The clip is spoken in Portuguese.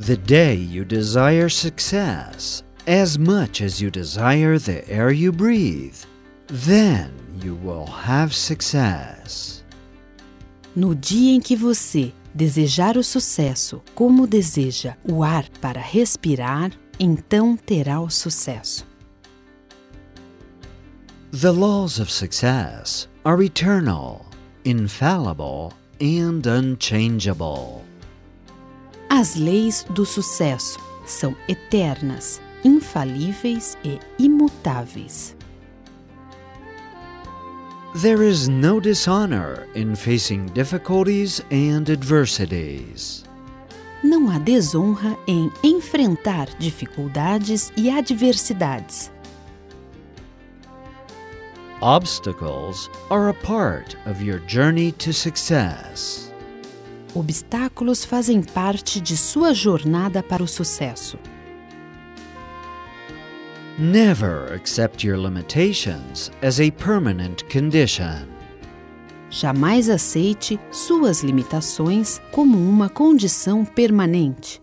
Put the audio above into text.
The day you desire success as much as you desire the air you breathe, then you will have success. No dia em que você desejar o sucesso como deseja o ar para respirar, então terá o sucesso. The laws of success are eternal, infallible, and unchangeable. As leis do sucesso são eternas, infalíveis e imutáveis. There is no dishonor in facing difficulties and adversities. Não há desonra em enfrentar dificuldades e adversidades. Obstacles are a part of your journey to success. Obstáculos fazem parte de sua jornada para o sucesso. Never accept your limitations as a permanent condition. Jamais aceite suas limitações como uma condição permanente.